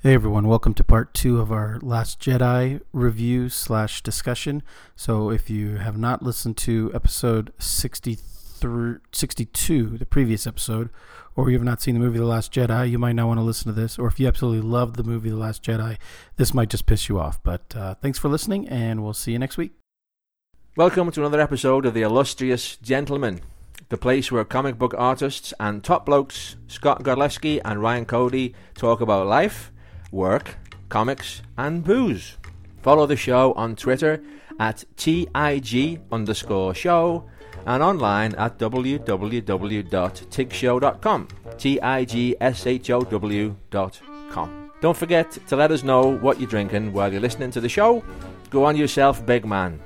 Hey everyone, welcome to part two of our Last Jedi review slash discussion. So if you have not listened to episode 63, 62, the previous episode, or you have not seen the movie The Last Jedi, you might not want to listen to this. Or if you absolutely love the movie The Last Jedi, this might just piss you off. But uh, thanks for listening, and we'll see you next week. Welcome to another episode of The Illustrious Gentleman, the place where comic book artists and top blokes Scott Godlewski and Ryan Cody talk about life, work, comics, and booze. Follow the show on Twitter at TIG underscore show and online at www.tigshow.com. T-I-G-S-H-O-W dot com. Don't forget to let us know what you're drinking while you're listening to the show. Go on yourself, big man.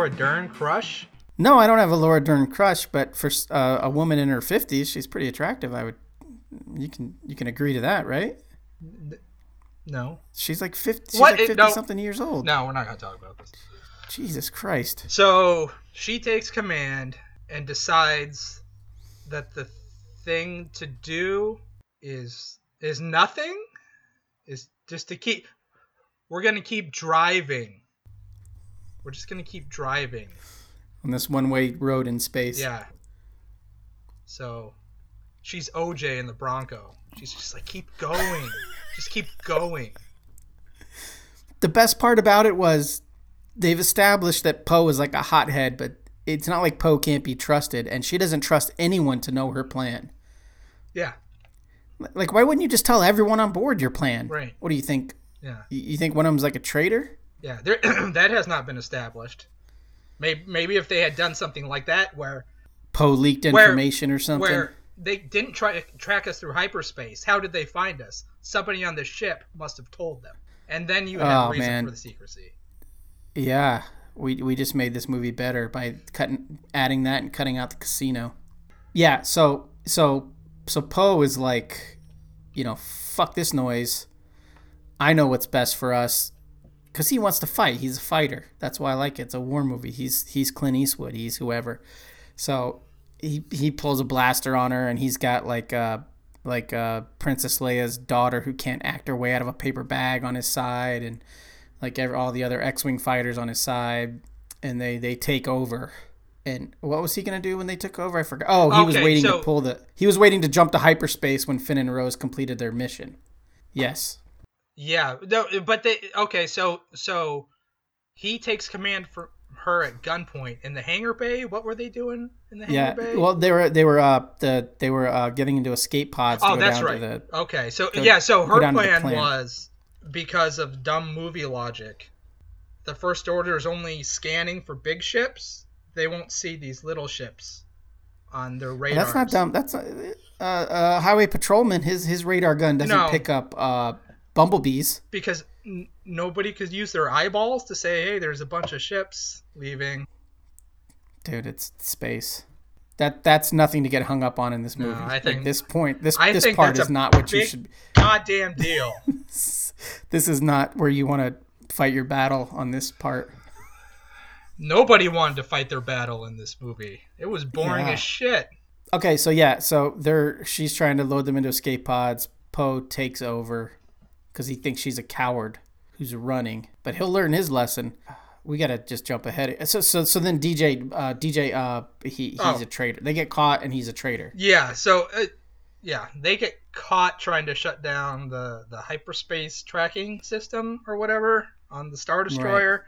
Laura Dern crush? No, I don't have a Laura Dern crush, but for uh, a woman in her 50s, she's pretty attractive. I would, you can you can agree to that, right? No. She's like 50, she's What? like 50 no. something years old. No, we're not gonna talk about this. Jesus Christ. So she takes command and decides that the thing to do is is nothing. Is just to keep. We're gonna keep driving. We're just gonna keep driving. On this one way road in space. Yeah. So, she's OJ in the Bronco. She's just like, keep going. just keep going. the best part about it was they've established that Poe is like a hothead, but it's not like Poe can't be trusted, and she doesn't trust anyone to know her plan. Yeah. Like, why wouldn't you just tell everyone on board your plan? Right. What do you think? Yeah. You you think one of them's like a traitor? Yeah, there, that has not been established. Maybe, maybe if they had done something like that, where Poe leaked Where- information or something. where they didn't try to track us through hyperspace, how did they find us? Somebody on the ship must have told them, and then you have Oh, reason man. for the secrecy. Yeah, we we just made this movie better by cutting, adding that, and cutting out the casino. Yeah, so so so Poe is like, you know, fuck this noise. I know what's best for us, because he wants to fight. He's a fighter. That's why I like it. It's a war movie. He's he's Clint Eastwood. He's whoever. So he he pulls a blaster on her, and he's got like uh like uh Princess Leia's daughter who can't act her way out of a paper bag on his side, and like every, all the other X-wing fighters on his side, and they they take over. And what was he gonna do when they took over? I forgot. Oh, he was waiting so- to pull the. He was waiting to jump to hyperspace when Finn and Rose completed their mission. Yes. Yeah, no, but they okay. So so he takes command for her at gunpoint in the hangar bay. What were they doing in the Yeah. hangar bay? Well, they were they were uh the they were uh getting into escape pods. Oh, that's right. The, okay, so go- yeah, so her down to the plan, plan. was because of dumb movie logic. The first order is only scanning for big ships. They won't see these little ships on their radar. that's not dumb. That's uh, uh, uh highway patrolman. His his radar gun doesn't No. pick up uh bumblebees. because n- nobody could use their eyeballs to say, "Hey, there's a bunch of ships leaving." Dude, it's space. That that's nothing to get hung up on in this movie. I Like, think- this point, this I this part is not what you should. Goddamn deal. This is not where you want to fight your battle on this part. Nobody wanted to fight their battle in this movie. It was boring Yeah. as shit. Okay, so yeah, so they're she's trying to load them into escape pods. Poe takes over because he thinks she's a coward who's running, but he'll learn his lesson. We gotta just jump ahead. So so so then DJ uh, DJ uh he he's Oh. a traitor. They get caught and he's a traitor. Yeah, so uh, yeah, they get caught trying to shut down the the hyperspace tracking system or whatever on the Star Destroyer.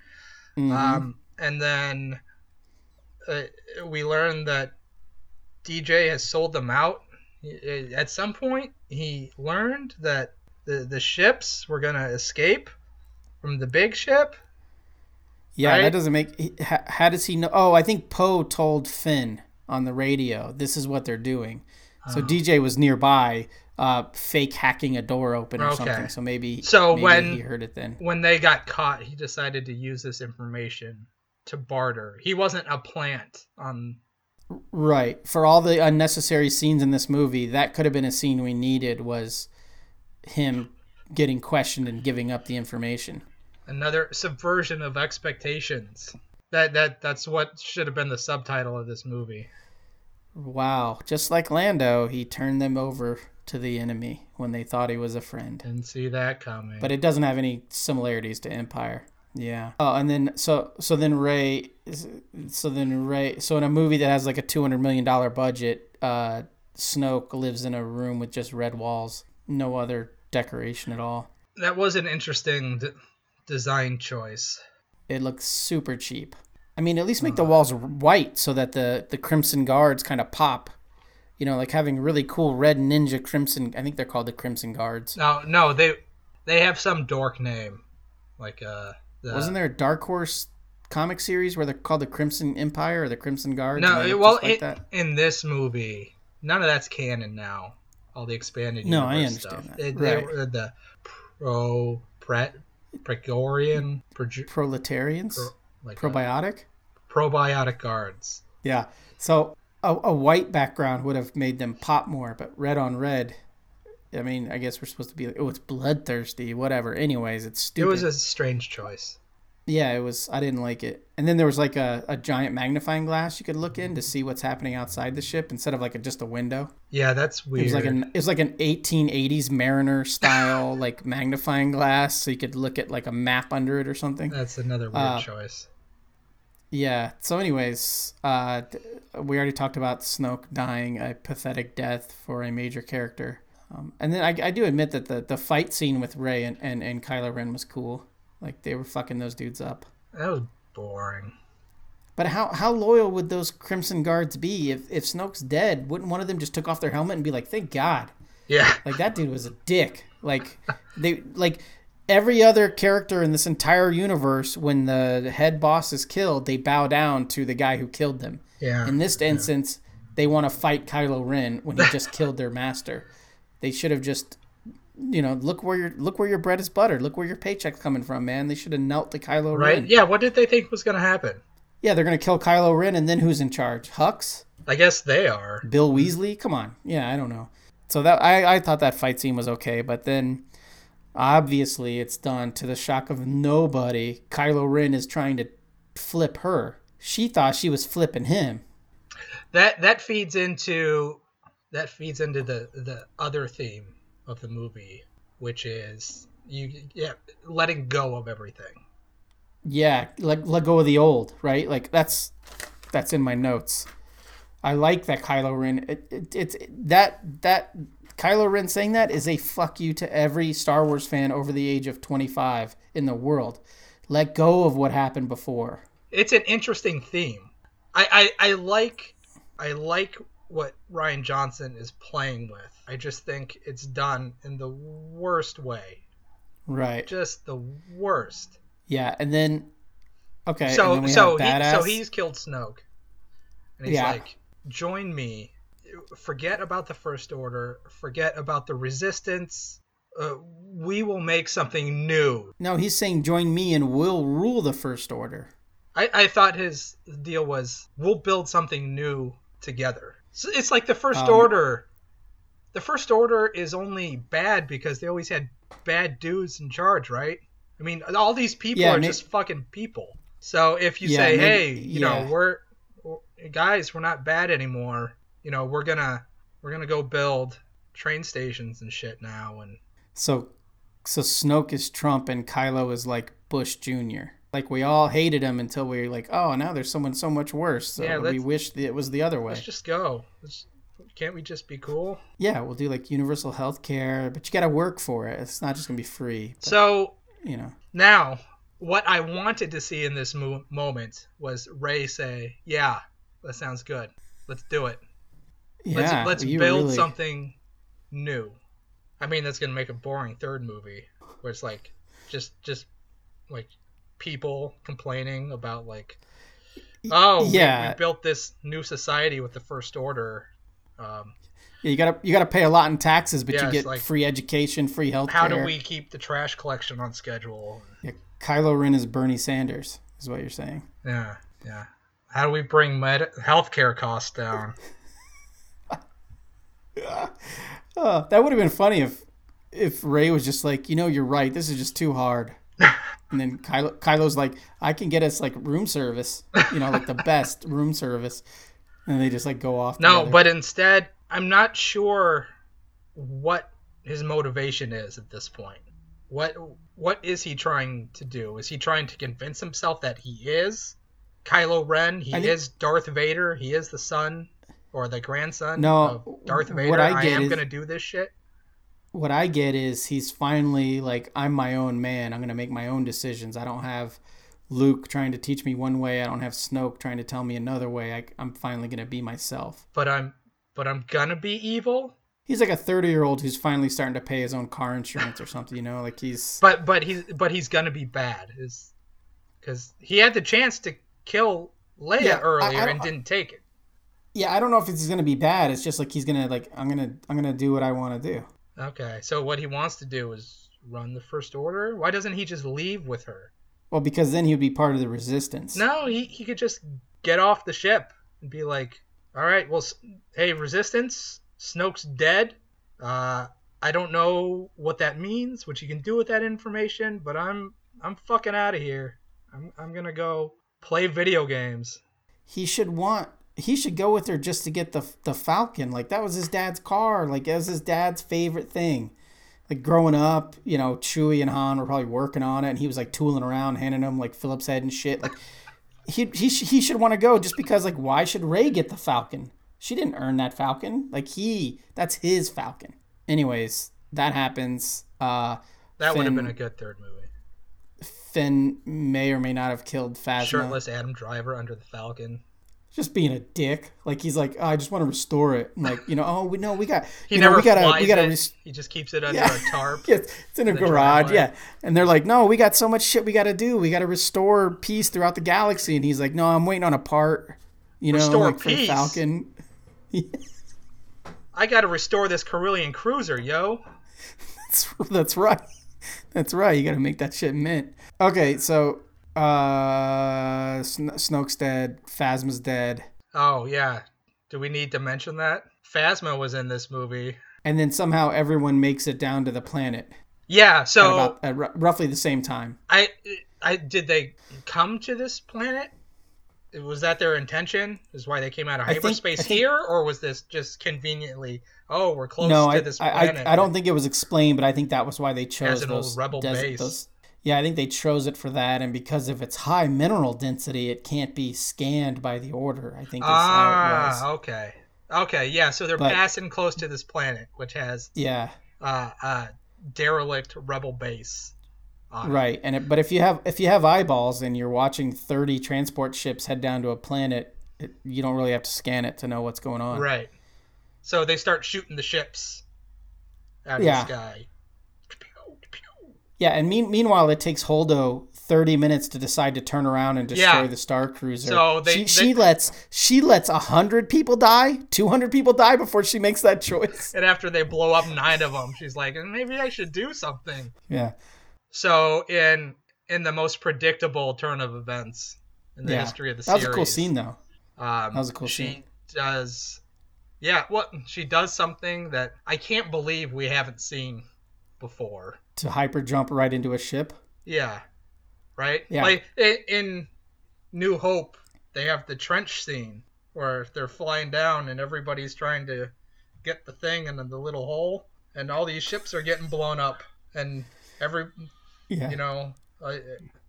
Mhm. Um, and then uh, we learn that DJ has sold them out. At some point, he learned that the the ships were gonna escape from the big ship. yeah, right? that doesn't make. How, how does he know? Oh, I think Poe told Finn on the radio. This is what they're doing. So Oh. DJ was nearby, uh, fake hacking a door open or Okay. something. So maybe So maybe when- he heard it then. When they got caught, he decided to use this information to barter. He wasn't a plant on Right. For all the unnecessary scenes in this movie, that could have been a scene we needed was him getting questioned and giving up the information. Another subversion of expectations. That that that's what should have been the subtitle of this movie. Wow. Just like Lando, he turned them over to the enemy when they thought he was a friend. Didn't see that coming. But it doesn't have any similarities to Empire. Yeah. Oh, and then so so then Rey so then Rey so in a movie that has like a 200 million dollar budget, uh Snoke lives in a room with just red walls, no other decoration at all. that was an interesting d- design choice. It looks super cheap. I mean, at least make the walls white so that the the Crimson Guards kind of pop. You know, like having really cool red ninja crimson. I think they're called the Crimson Guards. No, no, they they have some dork name, like uh. The, Wasn't there a Dark Horse comic series where they're called the Crimson Empire or the Crimson Guards? No, well, like it- in this movie, none of that's canon now. All the expanded No, I understand stuff. that. They, they Right. were the pro pret pregorian proletarians, pro, like uh, probiotic. probiotic guards. Yeah. So a, a white background would have made them pop more, but red on red. I mean, I guess we're supposed to be like, oh, it's bloodthirsty, whatever. Anyways, it's stupid. It was a strange choice. Yeah, it was. I didn't like it. And then there was like a, a giant magnifying glass you could look in to see what's happening outside the ship instead of like a, just a window. Yeah, that's weird. It was like an it was like an 1880s Mariner style like magnifying glass, so you could look at like a map under it or something. that's another weird uh, choice. Yeah. So, anyways, uh, we already talked about Snoke dying a pathetic death for a major character. Um, and then I, I do admit that the, the fight scene with Rey and, and, and Kylo Ren was cool. Like they were fucking those dudes up. That was boring. But how how loyal would those Crimson Guards be if if Snoke's dead? Wouldn't one of them just took off their helmet and be like, "Thank God"? Yeah, Like that dude was a dick. Like they like every other character in this entire universe. When the head boss is killed, they bow down to the guy who killed them. yeah. In this instance, they want to fight Kylo Ren when he just killed their master. They should have just, you know, look where your look where your bread is buttered. Look where your paycheck's coming from, man. They should have knelt to Kylo Ren. right? Ren. Yeah. What did they think was gonna happen? Yeah, they're gonna kill Kylo Ren, and then who's in charge? Hux, I guess they are. Bill Weasley. Come on. Yeah, I don't know. So that I I thought that fight scene was okay, but then. Obviously, it's done to the shock of nobody. Kylo Ren is trying to flip her. She thought she was flipping him. That that feeds into that feeds into the the other theme of the movie, which is you yeah letting go of everything. Yeah, let let go of the old, right? Like that's that's in my notes. I like that Kylo Ren. It, it, it's that that Kylo Ren saying that is a fuck you to every Star Wars fan over the age of 25 in the world. Let go of what happened before. It's an interesting theme. I I, I like I like what Rian Johnson is playing with. I just think it's done in the worst way. Right. Just the worst. Yeah, and then okay, so then so he, so he's killed Snoke, and he's Yeah. like, "Join me. Forget about the First Order. Forget about the Resistance. Uh, we will make something new." No, he's saying join me and we'll rule the first order. I, I thought his deal was, "We'll build something new together." So it's like the First Um, Order. The First Order is only bad because they always had bad dudes in charge, right? I mean, all these people Yeah, are just fucking people. So if you Yeah, say, maybe- "Hey, you yeah. know, we're guys, we're not bad anymore. You know, we're gonna we're gonna go build train stations and shit now." And So, so Snoke is Trump and Kylo is like Bush Jr. Like we all hated him until we were like, oh, now there's someone so much worse. So Yeah, we wish it was the other way. let's just go. Let's, can't we just be cool? Yeah, we'll do like universal health care, but you got to work for it. It's not just gonna be free. But, So you know, Now, what I wanted to see in this mo- moment was Rey say, "Yeah, that sounds good. Let's do it. yeah, Let's let's build really- something new." I mean, that's gonna make a boring third movie where it's like just just like people complaining about like, "Oh, we- yeah. we, built this new society with the First Order." Um, Yeah, you gotta you gotta pay a lot in taxes, but Yeah, you get like- free education, free health how do we keep the trash collection on schedule? Yeah, Kylo Ren is Bernie Sanders, is what you're saying. Yeah, yeah. How do we bring med- healthcare costs down? Uh, that would have been funny if if Rey was just like, you know, you're right. This is just too hard. and then Kylo, Kylo's like, I can get us like room service. You know, like the best room service. And they just like go off. No, together. but instead, I'm not sure what his motivation is at this point. What what is he trying to do? Is he trying to convince himself that he is Kylo Ren? He think- is Darth Vader. He is the son or the grandson No, of Darth Vader. I I, get am is- gonna do this shit. what I get is he's finally like, I'm my own man. I'm gonna make my own decisions. I don't have Luke trying to teach me one way. I don't have Snoke trying to tell me another way. I, I'm finally gonna be myself. But I'm but I'm gonna be evil. He's like a 30 year old who's finally starting to pay his own car insurance or something. You know, like he's But but he's but he's gonna be bad. Is because he had the chance to kill Leia Yeah, I- I earlier and didn't take it. yeah. I don't know if it's gonna be bad. It's just like he's gonna like I'm gonna I'm gonna do what I want to do. Okay, so what he wants to do is run the First Order. Why doesn't he just leave with her? Well, because then he would be part of the resistance. No, he he could just get off the ship and be like, "All right, well, hey, Resistance, Snoke's dead. Uh, I don't know what that means, what you can do with that information, but I'm I'm fucking out of here. I'm I'm gonna go play video games." he should want he should go with her just to get the the Falcon. Like that was his dad's car. Like that was his dad's favorite thing. Like growing up, you know, Chewie and Han were probably working on it, and he was like tooling around, handing him like Phillips head and shit. Like he he sh- he should want to go just because like why should Rey get the Falcon? She didn't earn that Falcon. Like he that's his Falcon. Anyways, that happens. Uh, That would have been a good third movie. Finn may or may not have killed Phasma. Shirtless Adam Driver under the Falcon. Just being a dick. Like he's like, oh, I just want to restore it. I'm like, you know, oh, we know we got, He you know, never we gotta, we gotta. he just keeps it under Yeah. a tarp. Yes, it's in a garage. driveway. Yeah, and they're like, no, we got so much shit we got to do. We got to restore peace throughout the galaxy. And he's like, no, I'm waiting on a part. You know, Restore like for the peace? Falcon. I got to restore this Corellian cruiser, yo. That's, that's right. That's right. You got to make that shit mint. Okay, so uh, Sn- Snoke's dead. Phasma's dead. Oh yeah. Do we need to mention that? Phasma was in this movie. And then somehow everyone makes it down to the planet Yeah. at So about at r- roughly the same time. I, I did they come to this planet? Was that their intention? Is why they came out of I think- hyperspace I think- here, or was this just conveniently? Oh, we're close no, to I, this planet. I, I I don't think it was explained, but I think that was why they chose an old those rebel des- base. those- yeah, I think they chose it for that, and because of its high mineral density, it can't be scanned by the order. I think is how it was. Ah, okay, okay, yeah. So they're But- passing close to this planet, which has Yeah, uh, uh, derelict rebel base. on it. right. And it, but if you have if you have eyeballs and you're watching thirty transport ships head down to a planet, it, you don't really have to scan it to know what's going on. Right. So they start shooting the ships out of Yeah. the sky. Yeah, and mean, meanwhile, it takes Holdo thirty minutes to decide to turn around and destroy Yeah. the Star Cruiser. So they- she, they- she lets she lets hundred people die, two hundred people die before she makes that choice. And after they blow up nine of them, she's like, maybe I should do something. Yeah, So in in the most predictable turn of events in the yeah. history of the series. that was a cool scene though. Um, That was a cool she scene. does, yeah. What she does something that I can't believe we haven't seen before. To hyper jump right into a ship. Yeah, right. Yeah. Like in, New Hope, they have the trench scene where they're flying down and everybody's trying to get the thing in the little hole, and all these ships are getting blown up, and every Yeah, you know,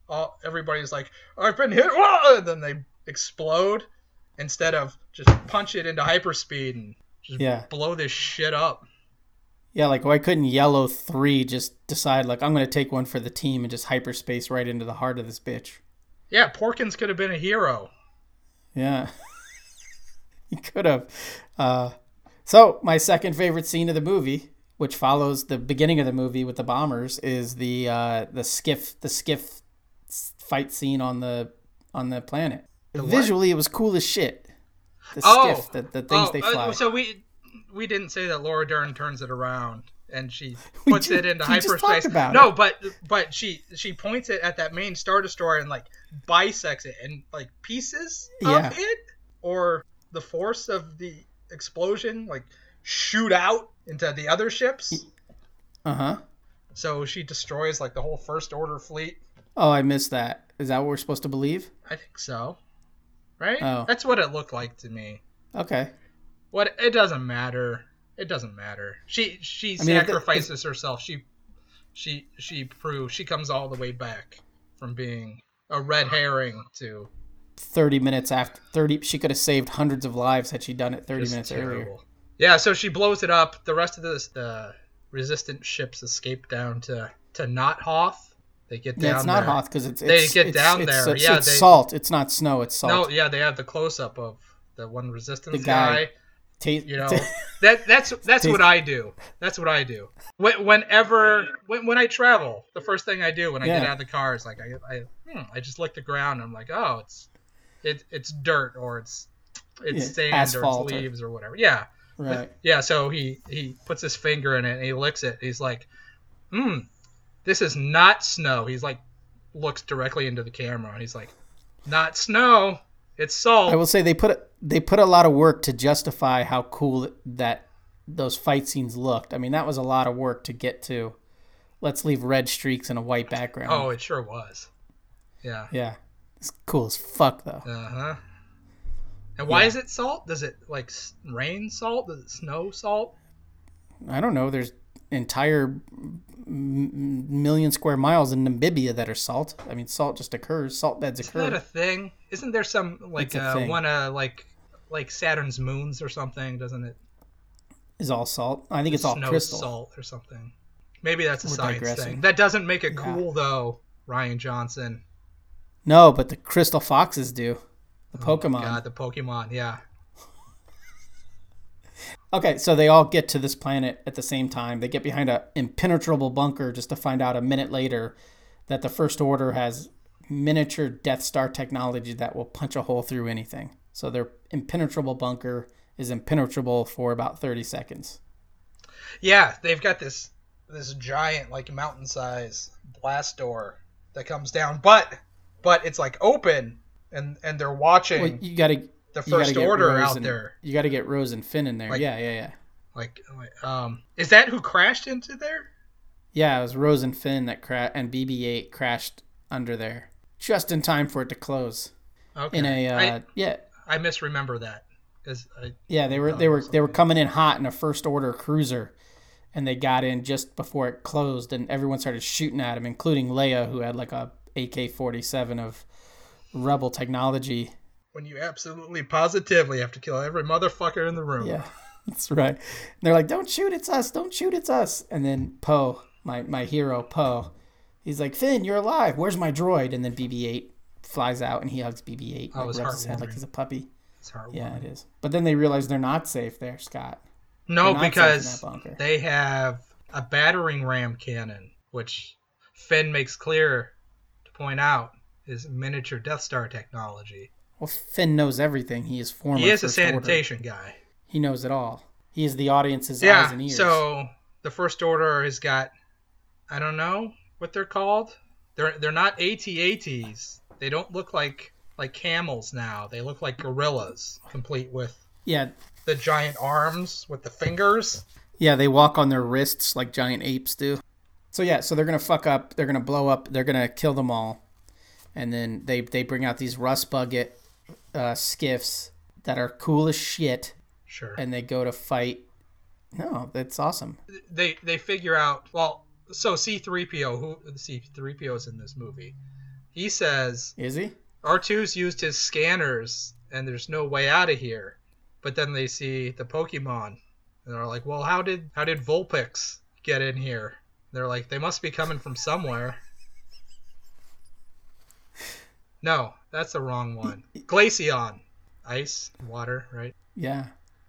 all everybody's like, "I've been hit," whoa! and then they explode instead of just punch it into hyperspeed and just Yeah. blow this shit up. Yeah. Like why couldn't Yellow Three just decide like I'm gonna take one for the team and just hyperspace right into the heart of this bitch? Yeah, Porkins could have been a hero. Yeah. he could have. Uh, so, my second favorite scene of the movie, which follows the beginning of the movie with the bombers, is the uh, the skiff the skiff fight scene on the on the planet. what? Visually, it was cool as shit. The Oh, skiff, the, the things oh, they uh, fly. so we we didn't say that Laura Dern turns it around and she puts ju- it into just hyperspace. no, it. but but she she points it at that main star destroyer and like bisects it and like pieces Yeah. of it or the force of the explosion like shoot out into the other ships. Uh huh. So she destroys like the whole first order fleet. Oh, I missed that. Is that what we're supposed to believe? I think so. Right? Oh. That's what it looked like to me. Okay. What it doesn't matter. It doesn't matter. She she I mean, if sacrifices herself. She she she proves she comes all the way back from being a red herring to 30 minutes after 30 she could have saved hundreds of lives had she done it 30 just minutes earlier. Yeah, so she blows it up. The rest of the the resistant ships escape down to to Not Hoth. They get down yeah it's not. Hoth because it's, They it's get it's- down it's- there. it's, Yeah, they- salt it's not snow it's salt No, yeah, they have the close up of the one resistance The guy. guy. You know, that that's that's what I do. That's what I do. When, whenever when, when I travel, the first thing I do when I get out of the car is like I I, hmm, I just lick the ground. and I'm like, oh, it's it, it's dirt or it's it's Yeah, sand asphalt or or- it's leaves or, whatever. Yeah, right yeah. So he he puts his finger in it and he licks it. He's like, hmm, this is not snow. He's like looks directly into the camera and he's like, not snow. It's salt. I will say they put they put a lot of work to justify how cool that those fight scenes looked. I mean, that was a lot of work to get to. Let's leave red streaks and a white background. oh, it sure was. Yeah. yeah, it's cool as fuck though. Uh huh. And why Yeah. is it salt? Does it like rain salt? Does it snow salt? I don't know. There's entire m- million square miles in Namibia that are salt. I mean, salt just occurs. Salt beds occur. Isn't that a thing? Isn't there some like uh, one uh like like Saturn's moons or something? Doesn't it? Is all salt. I think it's all crystal. salt or something. Maybe that's a We're science digressing. thing. That doesn't make it Yeah. cool though, Rian Johnson. No, but the crystal foxes do. The Pokemon. Oh God, the Pokemon. Yeah. Okay, so they all get to this planet at the same time. They get behind a impenetrable bunker just to find out a minute later that the First Order has miniature Death Star technology that will punch a hole through anything. So their impenetrable bunker is impenetrable for about 30 seconds. Yeah, they've got this this giant like mountain size blast door that comes down, but but it's like open and and they're watching Well, you got to the first order Rose out and- there. You got to get Rose and Finn in there. Like- yeah, yeah, yeah. Like, um, is that who crashed into there? Yeah, it was Rose and Finn that cra- and BB-8 crashed under there just in time for it to close. Okay. In a uh, I, yeah, I misremember that. I, Yeah, they were they were they were coming in hot in a first order cruiser, and they got in just before it closed, and everyone started shooting at him, including Leia, who had like a AK forty seven of rebel technology. When you absolutely positively have to kill every motherfucker in the room. Yeah, that's right. And they're like, "Don't shoot, it's us! Don't shoot, it's us!" And then Poe, my my hero Poe, he's like, "Finn, you're alive. Where's my droid?" And then BB eight flies out, and he hugs BB eight, That and was rubs his head like he's a puppy. Yeah, it is. But then they realize they're not safe there, Scott. No, They're not safe in because they have a battering ram cannon, which Finn makes clear to point out is miniature Death Star technology. Well, Finn knows everything. He is former. he is a First Order. sanitation guy. He knows it all. He is the audience's eyes and ears. So the First Order has got, I don't know what they're called. They're they're not AT-ATs. They don't look like like camels now. They look like gorillas, complete with yeah, the giant arms with the fingers. yeah, they walk on their wrists like giant apes do. So yeah, so they're gonna fuck up. They're gonna blow up. They're gonna kill them all, and then they they bring out these rust bucket uh, skiffs that are cool as shit, Sure. and they go to fight. No, that's awesome. they they figure out well so c3po who c3po is in this movie he says Is he? r2's used his scanners and there's no way out of here but then they see the pokemon and they're like well how did how did vulpix get in here they're like they must be coming from somewhere no that's the wrong one glaceon ice water right Yeah.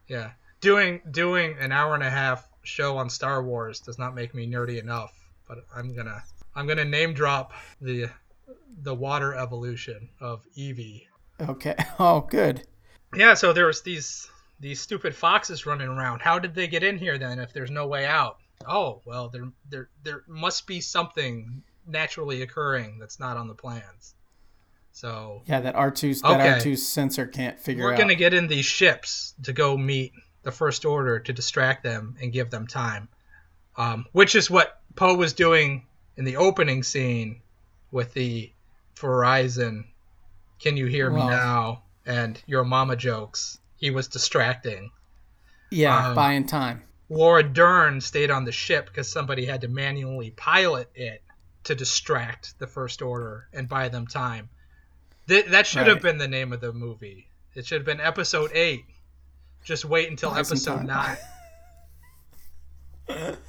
yeah. Doing doing an hour and a half show on Star Wars does not make me nerdy enough, but I'm gonna I'm gonna name drop the the water evolution of Eevee. Okay. Oh, good. Yeah, so there was these these stupid foxes running around. How did they get in here then if there's no way out? Oh, well, there there there must be something naturally occurring that's not on the plans. So Yeah, that R2's that R2's sensor can't figure out. we're out. gonna get in these ships to go meet the First Order to distract them and give them time, um, which is what Poe was doing in the opening scene with the Verizon "Can you hear me Well- now?" and "Your mama jokes." He was distracting. yeah, um, buying time. Laura Dern stayed on the ship because somebody had to manually pilot it to distract the First Order and buy them time. Th- that should have been the name of the movie. It should have been Episode 8. Just wait until Buy Episode time. 9.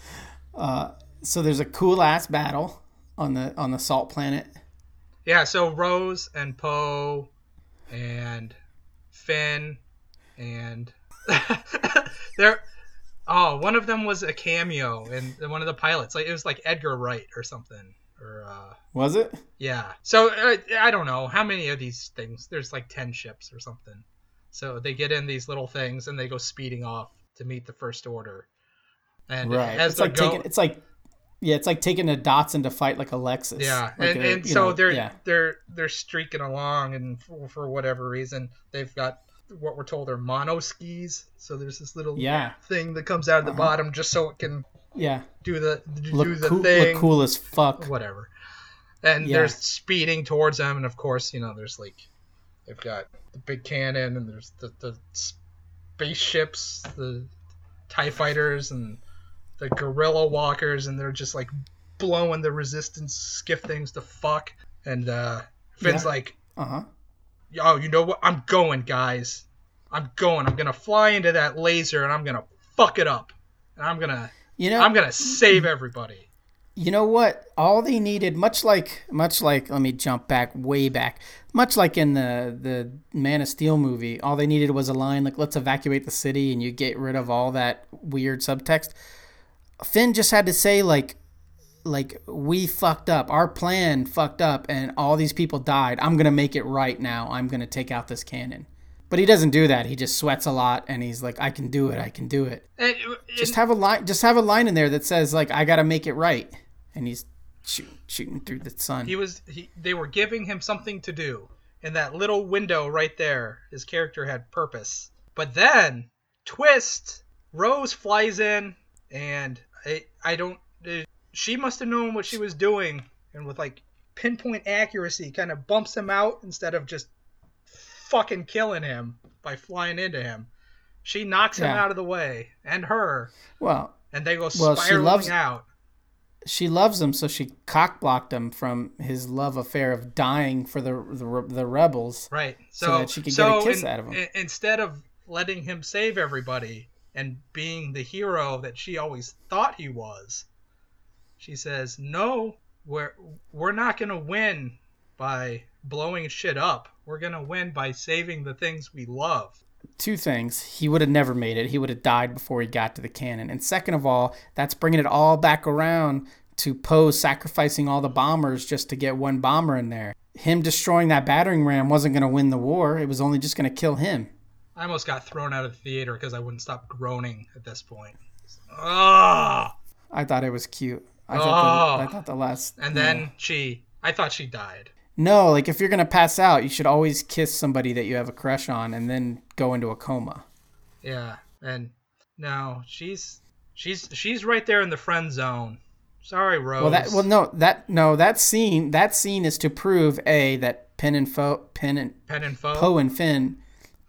Uh, so there's a cool ass battle on the on the salt planet. Yeah, so Rose and Poe and Finn and there oh, one of them was a cameo in one of the pilots. Like it was like Edgar Wright or something or uh Was it? Yeah. So uh, I don't know how many of these things. There's like ten ships or something. So they get in these little things and they go speeding off to meet the First Order. And Right. as It's like go- taking it's like yeah, it's like taking a Datsun to fight like a Lexus. yeah, Like and, a, and so know, they're yeah. they're they're streaking along, and for, for whatever reason, they've got what we're told are mono skis. So there's this little Yeah. thing that comes out of the Uh-huh. bottom just so it can Yeah. do the do Look the cool thing. look cool as fuck. whatever. And Yeah. they're speeding towards them, and of course, you know, there's like they've got the big cannon, and there's the the spaceships, the Tie fighters, and the gorilla walkers, and they're just like blowing the resistance skiff things to fuck. And uh, Finn's Yeah. like, Uh-huh. "Yo, you know what? I'm going, guys. I'm going. I'm gonna fly into that laser, and I'm gonna fuck it up, and I'm gonna You know I'm gonna save everybody." You know what? All they needed, much like, much like, let me jump back, way back, much like in the the Man of Steel movie, all they needed was a line like "Let's evacuate the city," and you get rid of all that weird subtext. Finn just had to say like, like we fucked up, our plan fucked up, and all these people died. I'm gonna make it right now. I'm gonna take out this cannon. But he doesn't do that. He just sweats a lot, and he's like, "I can do it. I can do it." And, just have a line just have a line in there that says like i gotta make it right and he's shoot, shooting through the sun he was he, they were giving him something to do in that little window right there his character had purpose but then twist rose flies in and i i don't uh, she must have known what she was doing and with like pinpoint accuracy kind of bumps him out instead of just fucking killing him by flying into him she knocks him Yeah. out of the way and her well and they go Well, she spiraling loves- out she loves him so she cock blocked him from his love affair of dying for the the, the rebels Right. So, so that she could get a kiss in- out of him. i- instead of letting him save everybody and being the hero that she always thought he was, she says, "No, we're we're not gonna win by blowing shit up. We're gonna win by saving the things we love." two things he would have never made it he would have died before he got to the cannon and second of all that's bringing it all back around to poe sacrificing all the bombers just to get one bomber in there him destroying that battering ram wasn't going to win the war it was only just going to kill him I almost got thrown out of the theater because I wouldn't stop groaning at this point. Ah! I thought it was cute. I thought, the, Oh. I thought the last. And then she, I thought she died. No, like if you're gonna pass out, you should always kiss somebody that you have a crush on, and then go into a coma. Yeah, and no, she's she's she's right there in the friend zone. Sorry, Rose. Well, that well no that no that scene that scene is to prove a that Penn and Fo Penn and Pen and foe. Poe and Finn,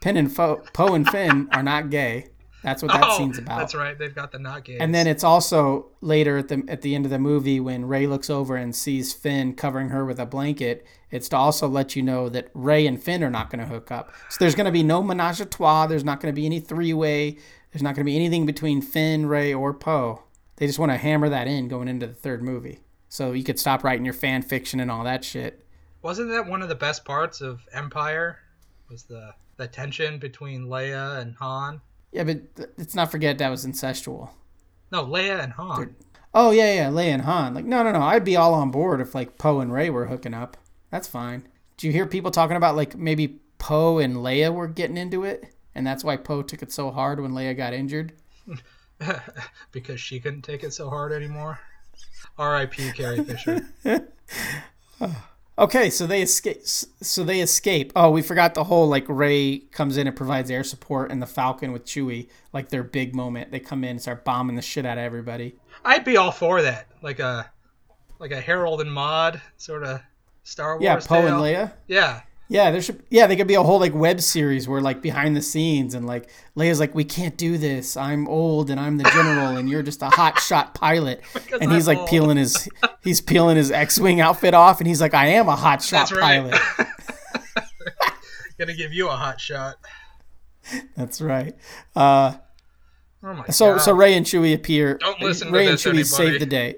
Penn and Fo Poe and Finn are not gay. That's what that oh, scene's about. That's right. They've got the not gays. And then it's also later at the at the end of the movie when Rey looks over and sees Finn covering her with a blanket. It's to also let you know that Rey and Finn are not going to hook up. So there's going to be no menage a trois. There's not going to be any three way. There's not going to be anything between Finn, Rey, or Poe. They just want to hammer that in going into the third movie. So you could stop writing your fan fiction and all that shit. wasn't that one of the best parts of Empire? Was the the tension between Leia and Han? Yeah, but let's not forget that was incestual. No, Leia and Han. Oh yeah, yeah, Leia and Han. Like, no, no, no. I'd be all on board if like Poe and Rey were hooking up. That's fine. Do you hear people talking about like maybe Poe and Leia were getting into it, and that's why Poe took it so hard when Leia got injured. because she couldn't take it so hard anymore. R.I.P. Carrie Fisher. Okay, so they escape. So they escape. Oh, we forgot the whole like Rey comes in and provides air support, and the Falcon with Chewie, like their big moment. They come in and start bombing the shit out of everybody. I'd be all for that, like a like a Harold and Maude sort of Star Wars. Yeah, Poe and. Leia. Yeah, Yeah, there should. Yeah, they could be a whole like web series where like behind the scenes and like Leia's like, we can't do this. I'm old and I'm the general and you're just a hot shot pilot. Because and he's I'm like old. peeling his he's peeling his X-wing outfit off and he's like, I am a hot shot right. pilot. Gonna give you a hot shot. That's right. Uh, Oh my so god. so Rey and Chewie appear. Don't listen to Rey and Chewie anybody. save the day.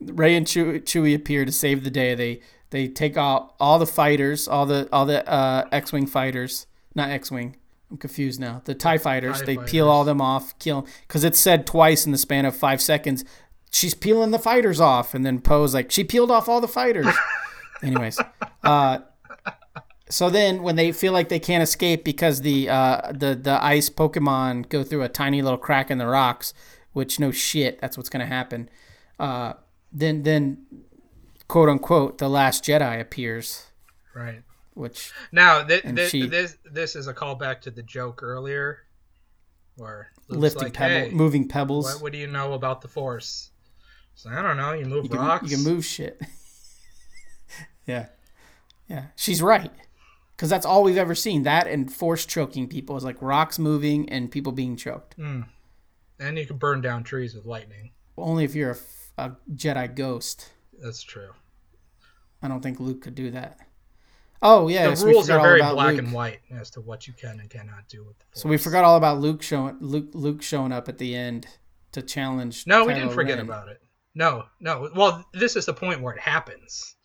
Rey and Chewie appear to save the day. They they take out all the fighters, all the all the uh, X-wing fighters, not X-wing. I'm confused now. The Tie fighters. TIE they fighters. peel all them off, kill because it said twice in the span of five seconds. She's peeling the fighters off, and then Poe's like, she peeled off all the fighters. Anyways, uh, so then when they feel like they can't escape because the uh, the the ice Pokemon go through a tiny little crack in the rocks, which no shit, that's what's gonna happen. Uh, then then quote unquote the last Jedi appears, right. which Now, th- th- she- this this is a callback to the joke earlier, where Luke's lifting like, pebble, hey, moving pebbles. What, what do you know about the Force? So, I don't know. You move you can rocks. you can move shit. yeah, yeah, she's right. Because that's all we've ever seen. That and force choking people is like rocks moving and people being choked. Hmm. and you can burn down trees with lightning. Only if you're a Jedi ghost. That's true. I don't think Luke could do that. Oh yeah, the so rules are very black Luke. and white as to what you can and cannot do with the So we forgot all about Luke showing Luke Luke showing up at the end to challenge. No, we didn't forget Ren. about it. No, no. Well, this is the point where it happens.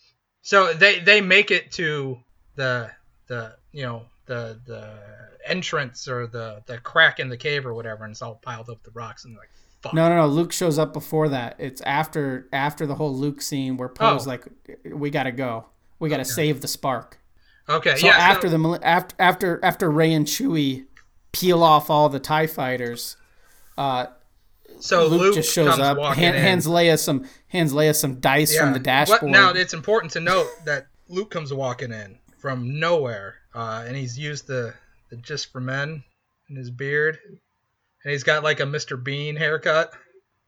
So they they make it to the the you know the the entrance or the the crack in the cave or whatever, and it's all piled up the rocks and they're like fuck. No, no, no. Luke shows up before that. It's after after the whole Luke scene where Poe's Oh. like, "We gotta go. We gotta save the spark." Okay, So yeah. after so- the after after after Rey and Chewie peel off all the Tie fighters, uh, so Luke, Luke, just shows up, hand, hands Leia some hands Leia some dice from the What- dashboard. now it's important to note that Luke comes walking in from nowhere, uh, and he's used the, the just for men in his beard, and he's got like a Mr. Bean haircut.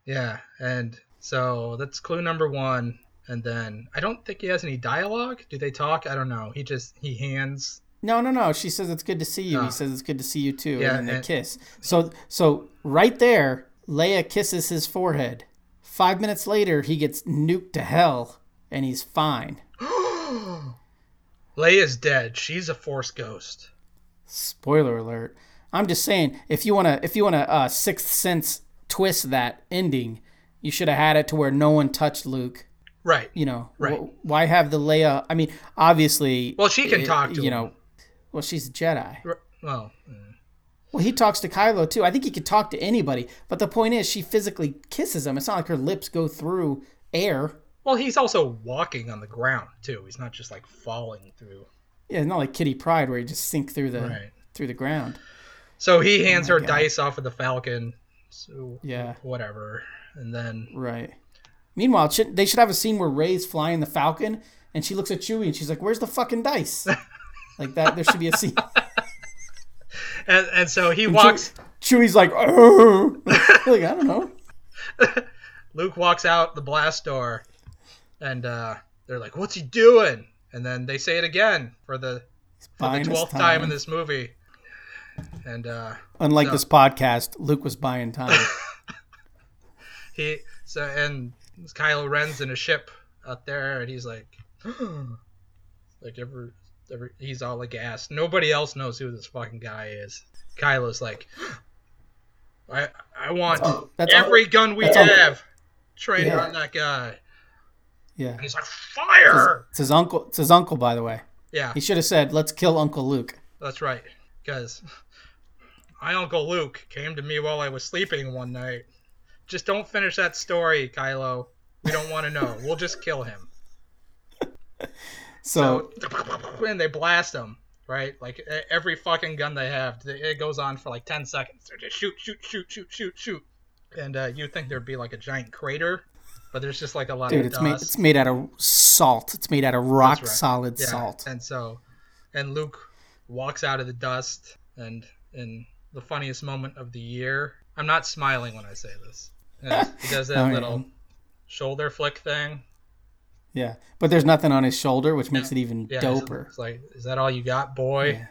Yeah, and so that's clue number one. And then I don't think he has any dialogue. Do they talk? I don't know. He just he hands. No, no, no. She says it's good to see you. Oh. He says it's good to see you too, Yeah, and then they and- kiss. So, so right there, Leia kisses his forehead. Five minutes later, he gets nuked to hell, and he's fine. Leia's dead. She's a Force ghost. Spoiler alert. I'm just saying, if you wanna, if you wanna, uh, sixth sense twist that ending, you should have had it to where no one touched Luke. Right. You know, Right. wh- why have the Leia? I mean, obviously. Well, she can it- talk to You him. know, well, she's a Jedi. R- Well, mm. Well, he talks to Kylo too. I think he could talk to anybody, but the point is, she physically kisses him. It's not like her lips go through air. well, he's also walking on the ground too. He's not just like falling through. Yeah, it's not like Kitty Pryde where you just sink through the Right. through the ground. So he hands Oh her God. dice off of the Falcon. So Yeah. whatever. And then Right. Meanwhile, should, they should have a scene where Rey's flying the Falcon, and she looks at Chewie and she's like, "Where's the fucking dice?" like that. There should be a scene. and, and so he And walks. Chewie- Chewie's like, "Oh," like I don't know. Luke walks out the blast door, and uh, they're like, "What's he doing?" And then they say it again for the for the twelfth time. in this movie. And uh, Unlike this podcast, Luke was buying time. he so and Kylo Ren's in a ship out there, and he's like, like every, every he's all aghast. Nobody else knows who this fucking guy is. Kylo's like, I I want Oh, that's every gun we that's all- have trained Yeah. on that guy. yeah, And he's like, fire! it's his uncle. It's his uncle, by the way. Yeah, He should have said, "Let's kill Uncle Luke." that's right. Because my uncle Luke came to me while I was sleeping one night. Just don't finish that story, Kylo. We don't want to know. We'll just kill him. So, So, and they blast him, right? Like every fucking gun they have, it goes on for like ten seconds. They're just shoot, shoot, shoot, shoot, shoot, shoot, and uh, you'd think there'd be like a giant crater, but there's just like a lot Dude, of it's dust. made it's made out of salt. It's made out of rock right. solid yeah, salt. and so, and Luke walks out of the dust, and in the funniest moment of the year, I'm not smiling when I say this. He does that Oh, yeah. little shoulder flick thing. Yeah, but there's nothing on his shoulder, which makes it even Yeah, doper. It's like, is that all you got, boy?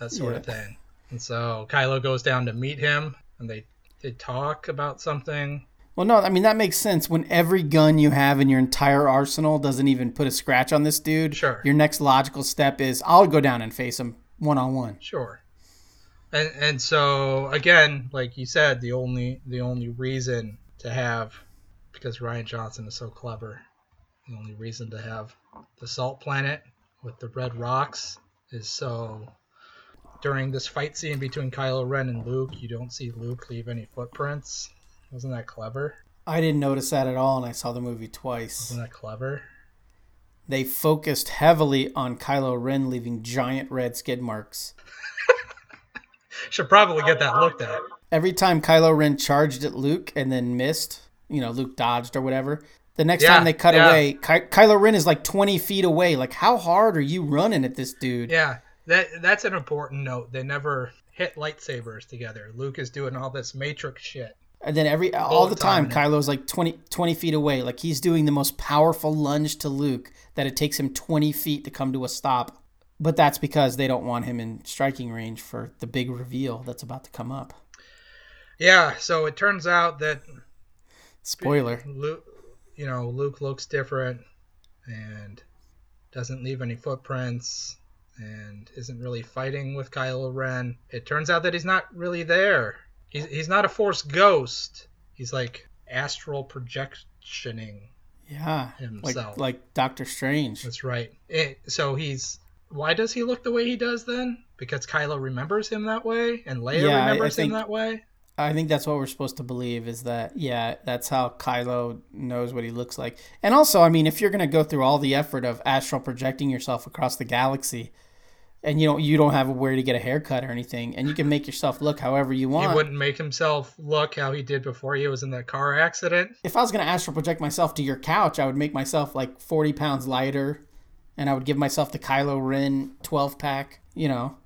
That sort of thing. And so Kylo goes down to meet him, and they they talk about something. Well, no, I mean that makes sense. When every gun you have in your entire arsenal doesn't even put a scratch on this dude, Sure. your next logical step is I'll go down and face him one on one. Sure. And and so again, like you said, the only the only reason to have because Rian Johnson is so clever, the only reason to have the salt planet with the red rocks is so during this fight scene between Kylo Ren and Luke, you don't see Luke leave any footprints. Wasn't that clever? I didn't notice that at all, and I saw the movie twice. Wasn't that clever? They focused heavily on Kylo Ren leaving giant red skid marks. Should probably get that looked at. Every time Kylo Ren charged at Luke and then missed, you know, Luke dodged or whatever. The next Yeah, time they cut yeah. away, Ky- Kylo Ren is like 20 feet away. Like, how hard are you running at this dude? Yeah, that that's an important note. They never hit lightsabers together. Luke is doing all this Matrix shit. And then every all the the time, time. Kylo's like 20, 20 feet away. Like he's doing the most powerful lunge to Luke that it takes him 20 feet to come to a stop. But that's because they don't want him in striking range for the big reveal that's about to come up. Yeah, so it turns out that Spoiler. Luke, you know, Luke looks different and doesn't leave any footprints and isn't really fighting with Kylo Ren. It turns out that he's not really there. He's he's not a Force ghost. He's like astral projectioning. Yeah. Himself. Like like Doctor Strange. That's right. It, so he's why does he look the way he does then? Because Kylo remembers him that way and Leia Yeah, I- I remembers think- him that way. I think that's what we're supposed to believe is that yeah, that's how Kylo knows what he looks like. And also, I mean, if you're gonna go through all the effort of astral projecting yourself across the galaxy, and you don't you don't have a where to get a haircut or anything, and you can make yourself look however you want. He wouldn't make himself look how he did before he was in that car accident. If I was gonna astral project myself to your couch, I would make myself like forty pounds lighter, and I would give myself the Kylo Ren twelve pack. You know,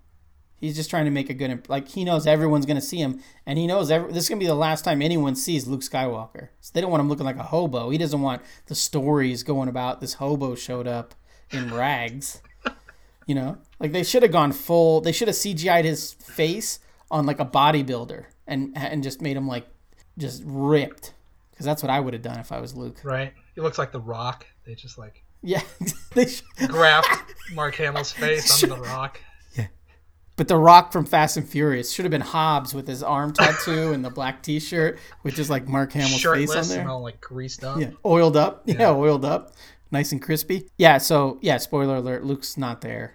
he's just trying to make a good imp- like he knows everyone's gonna see him, and he knows every- this is gonna be the last time anyone sees Luke Skywalker. So they don't want him looking like a hobo. He doesn't want the stories going about this hobo showed up in rags. You know, like they should have gone full. They should have CGI'd his face on like a bodybuilder and and just made him like just ripped. Because that's what I would have done if I was Luke. Right? He looks like the Rock. They just like Yeah, they sh- graft Mark Hamill's face on the Rock. Yeah. But the Rock from Fast and Furious should have been Hobbs with his arm tattoo and the black T-shirt, which is like Mark Hamill's face on Shirtless there. and all like greased up. Yeah, oiled up. Yeah. oiled up, nice and crispy. Yeah. So yeah, spoiler alert: Luke's not there.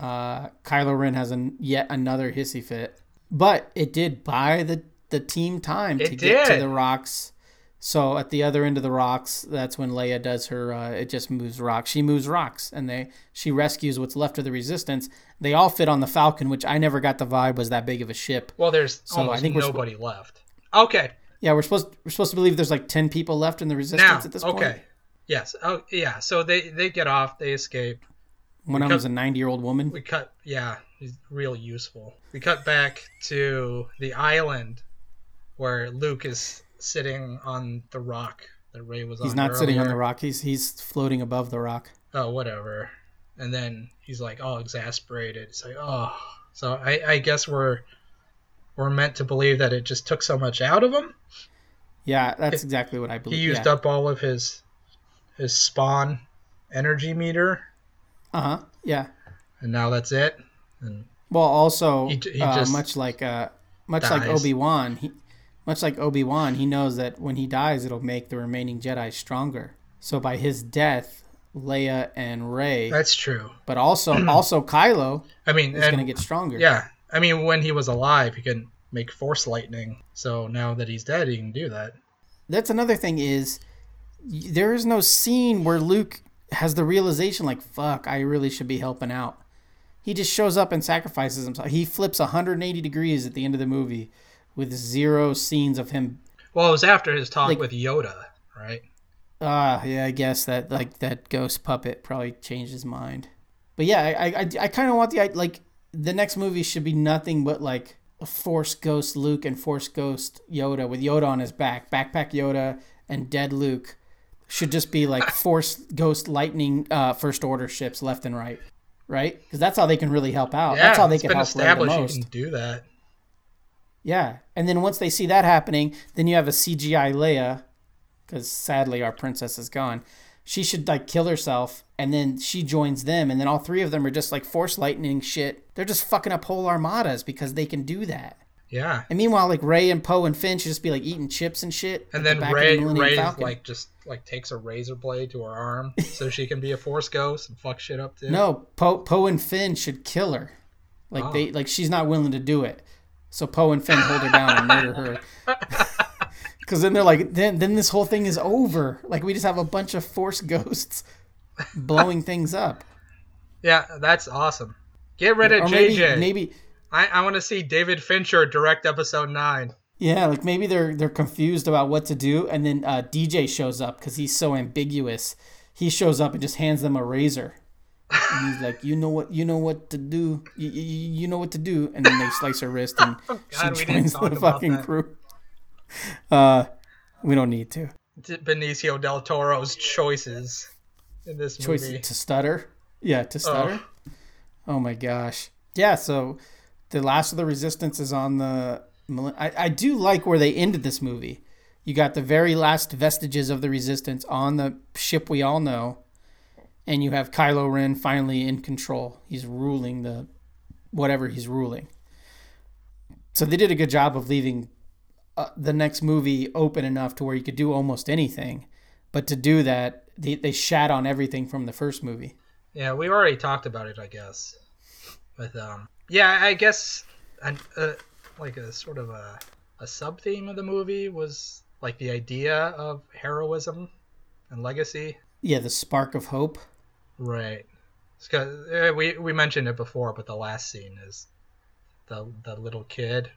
Uh, Kylo Ren has an, yet another hissy fit, but it did buy the the team time to It get to the rocks. So at the other end of the rocks, that's when Leia does her. Uh, it just moves rocks. She moves rocks, and they she rescues what's left of the Resistance. They all fit on the Falcon, which I never got the vibe was that big of a ship. Well, there's So I think we're sp- nobody left. Okay, Yeah, we're supposed we're supposed to believe there's like ten people left in the Resistance now at this okay. point. Okay. Yes. Oh, yeah. So they they get off. They escape. One I them's a ninety year old woman. We cut. Yeah, he's real useful. We cut back to the island where Luke is sitting on the rock that Rey was on. He's not sitting on the rock. He's he's floating above the rock. oh whatever and then he's like all exasperated it's like oh so i i guess we're we're meant to believe that it just took so much out of him Yeah, that's exactly what I believe. he used yeah. up all of his his spawn energy meter Uh huh. Yeah. and now that's it and Well, also, He he uh, much like uh, much like. Obi Wan, he much like Obi Wan, he knows that when he dies, it'll make the remaining Jedi stronger. So by his death, Leia and Rey, that's true but also also Kylo i mean is gonna get stronger. yeah i mean when he was alive he couldn't make force lightning so now that he's dead he can do that That's another thing is there is no scene where Luke has the realization like fuck, I really should be helping out. He just shows up and sacrifices himself. He flips 180 degrees at the end of the movie with zero scenes of him. Well, it was after his talk Like- with Yoda, right? Ah, yeah, I guess that like that ghost puppet probably changed his mind. But yeah, I I, I, I kind of want the like the next movie should be nothing but like a Force Ghost Luke and Force Ghost Yoda with Yoda on his back, backpack Yoda and dead Luke should just be like Force Ghost Lightning uh, First Order ships left and right, right? Because that's how they can really help out. yeah, that's how they can help the established you most. can do that. Yeah, and then once they see that happening, then you have a CGI Leia, because sadly our princess is gone. She should like kill herself, and then she joins them, and then all three of them are just like force lightning shit. They're just fucking up whole armadas because they can do that. Yeah. And meanwhile, like Rey and Poe and Finn should just be like eating chips and shit. And at the then Rey the Ray Falcon. like just like takes a razor blade to her arm so she can be a force ghost and fuck shit up too. no, Poe Poe and Finn should kill her. Like Oh. they like she's not willing to do it, so Poe and Finn hold her down and murder her. Because then they're like, then then this whole thing is over. Like we just have a bunch of force ghosts blowing things up. Yeah, that's awesome. Get rid of Or maybe JJ. maybe I, I want to see David Fincher direct episode nine. yeah, like maybe they're they're confused about what to do, and then uh, DJ shows up because he's so ambiguous. He shows up and just hands them a razor. And he's like, "You know what? You know what to do. You, you, you know what to do." And then they slice her wrist, and Oh, God, she joins the fucking that. crew. Uh, we don't need to. Benicio del Toro's choices in this choice movie. to stutter. Yeah, to stutter. Oh. my gosh. Yeah, so the last of the resistance is on the I, I do like where they ended this movie. You got the very last vestiges of the resistance on the ship we all know. And you have Kylo Ren finally in control. He's ruling the whatever he's ruling. So they did a good job of leaving uh, the next movie open enough to where you could do almost anything. But to do that, they, they shat on everything from the first movie. Yeah, we already talked about it, I guess. But um, yeah, I guess an, uh, like a sort of a a sub theme of the movie was like the idea of heroism and legacy. Yeah, the spark of hope. Right. Because uh, we we mentioned it before, but the last scene is the the little kid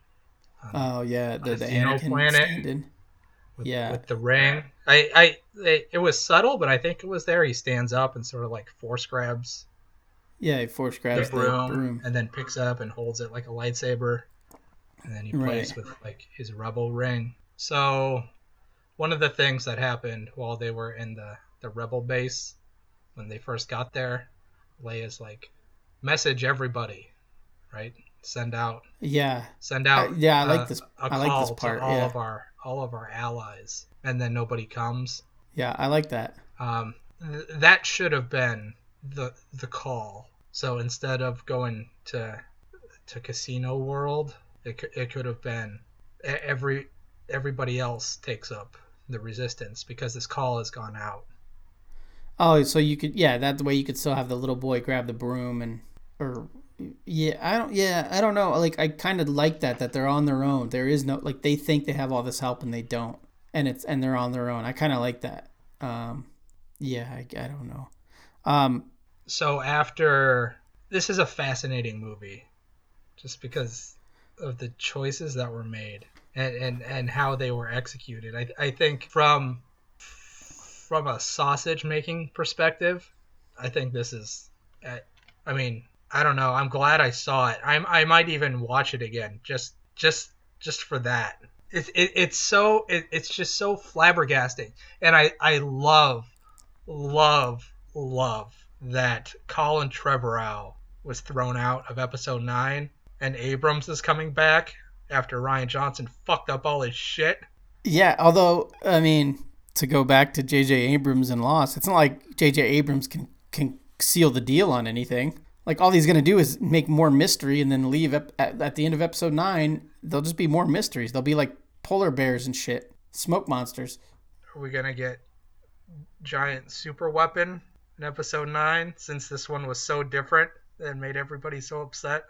Oh yeah, the, the Anakin planet. stand-in. with, Yeah. with the ring. I, I it, it was subtle, but I think it was there. He stands up and sort of like force grabs Yeah, he force the grabs the broom, broom. and then picks up and holds it like a lightsaber, and then he plays Right. with like his rebel ring. So one of the things that happened while they were in the the rebel base when they first got there, Leia's like, message everybody, right? Send out Yeah, send out I- yeah, I like uh, this- a I like this part, to all yeah. of our all of our allies and then nobody comes yeah, I like that. um, th- that should have been the the call so instead of going to to casino world it, it could have been every everybody else takes up the resistance because this call has gone out Oh, so you could yeah, that way you could still have the little boy grab the broom and or yeah, I don't yeah, I don't know. Like I kind of like that that they're on their own. There is no like they think they have all this help and they don't. And it's and they're on their own. I kind of like that. Um yeah, I, I don't know. Um so after this is a fascinating movie just because of the choices that were made and and, and how they were executed. I, I think from from a sausage making perspective i think this is i mean i don't know. I'm glad i saw it. I'm, i might even watch it again just just just for that. It, it, it's so it, it's just so flabbergasting. And i i love love love that Colin Trevorrow was thrown out of episode 9 and Abrams is coming back after Rian Johnson fucked up all his shit. Yeah, although I mean, to go back to J.J. Abrams and Lost, it's not like J.J. Abrams can can seal the deal on anything. Like all he's gonna do is make more mystery and then leave ep- at, at the end of episode nine. There'll just be more mysteries. They'll be like polar bears and shit, smoke monsters. Are we going to get giant super weapon in episode 9 since this one was so different and made everybody so upset?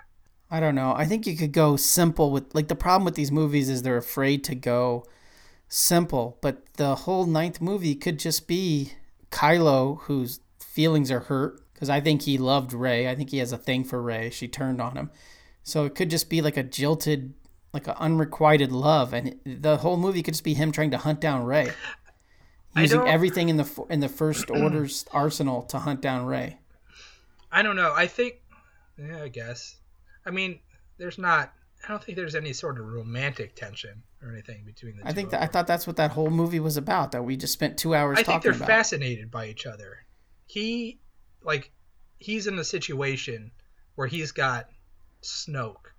I don't know. I think you could go simple with like the problem with these movies is they're afraid to go simple, but the whole ninth movie could just be Kylo whose feelings are hurt because I think he loved Rey. I think he has a thing for Rey. She turned on him, so it could just be like a jilted, like an unrequited love, and the whole movie could just be him trying to hunt down Rey, using everything in the in the First Order's arsenal to hunt down Rey. I don't know. I think, yeah, I guess. I mean, there's not. I don't think there's any sort of romantic tension or anything between the two. I think that I thought that's what that whole movie was about. That we just spent two hours I think they're about. fascinated by each other. He, like, he's in a situation where he's got Snoke,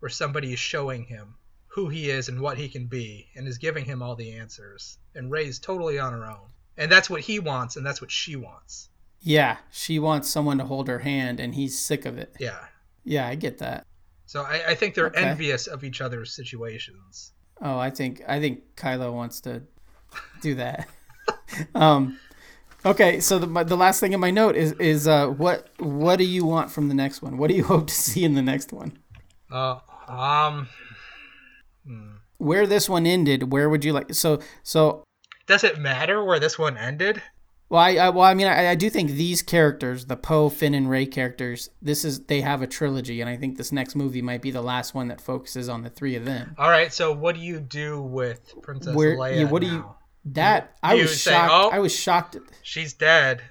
where somebody is showing him who he is and what he can be, and is giving him all the answers. And Rey's totally on her own, and that's what he wants, and that's what she wants. Yeah, she wants someone to hold her hand, and he's sick of it. Yeah. Yeah, I get that. So I, I think they're Okay. envious of each other's situations. Oh, I think I think Kylo wants to do that. um, okay, so the my- the last thing in my note is is uh, what what do you want from the next one? What do you hope to see in the next one? Uh, um, hmm. Where this one ended, where would you like? So so does it matter where this one ended? Well, I, I well, I mean, I, I do think these characters, the Poe, Finn, and Rey characters, this is they have a trilogy, and I think this next movie might be the last one that focuses on the three of them. All right, so what do you do with Princess Where- Leia yeah, what do you- now? That I You was say, shocked. "Oh." I was shocked. At, She's dead.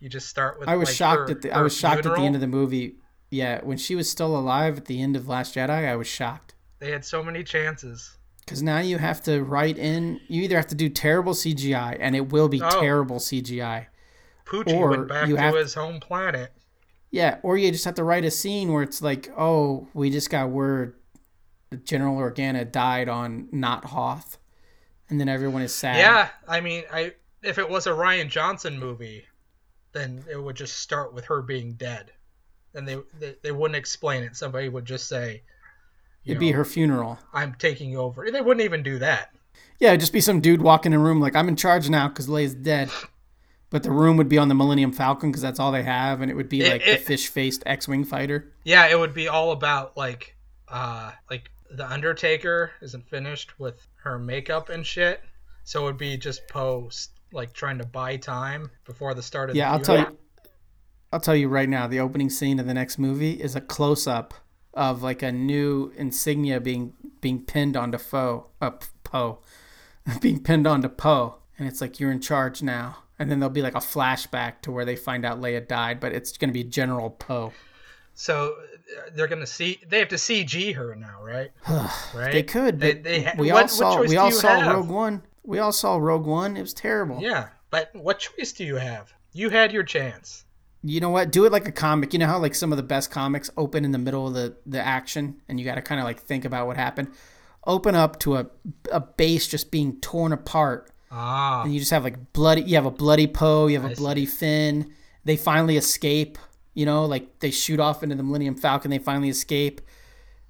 You just start with. I was like, shocked her- at the. I was shocked at the end of the movie. Yeah, when she was still alive at the end of Last Jedi, I was shocked They had so many chances. because now you have to write in. You either have to do terrible CGI, and it will be Oh. terrible CGI. Poochie Or went back you to have- his home planet. Yeah, or you just have to write a scene where it's like, oh, we just got word General Organa died on Not Hoth, and then everyone is sad. Yeah, I mean, I if it was a Rian Johnson movie, then it would just start with her being dead, and they they, they wouldn't explain it. Somebody would just say, it'd be her funeral. "I'm taking over." They wouldn't even do that. Yeah, it'd just be some dude walking in a room like, I'm in charge now because Leia's dead. But the room would be on the Millennium Falcon because that's all they have, and it would be It- like it- the fish-faced X-wing fighter. Yeah, it would be all about like uh like the Undertaker isn't finished with her makeup and shit. So it would be just post like trying to buy time before the start of Yeah, the I'll tell you. I'll tell you right now. The opening scene of the next movie is a close-up of like a new insignia being being pinned onto Foe, uh, Poe, being pinned onto Poe, and it's like you're in charge now. And then there'll be like a flashback to where they find out Leia died, but it's gonna be General Poe. So uh, they're gonna see they have to CG her now, right? right? They could, They- but they we what- all saw we all saw have? Rogue One. We all saw Rogue One. It was terrible. Yeah, but what choice do you have? You had your chance. You know what? Do it like a comic. You know how like some of the best comics open in the middle of the the action, and you got to kind of like think about what happened. Open up to a a base just being torn apart, Ah, and you just have like bloody. You have a bloody Poe. You have a I see. bloody Finn. They finally escape. You know, like they shoot off into the Millennium Falcon. They finally escape,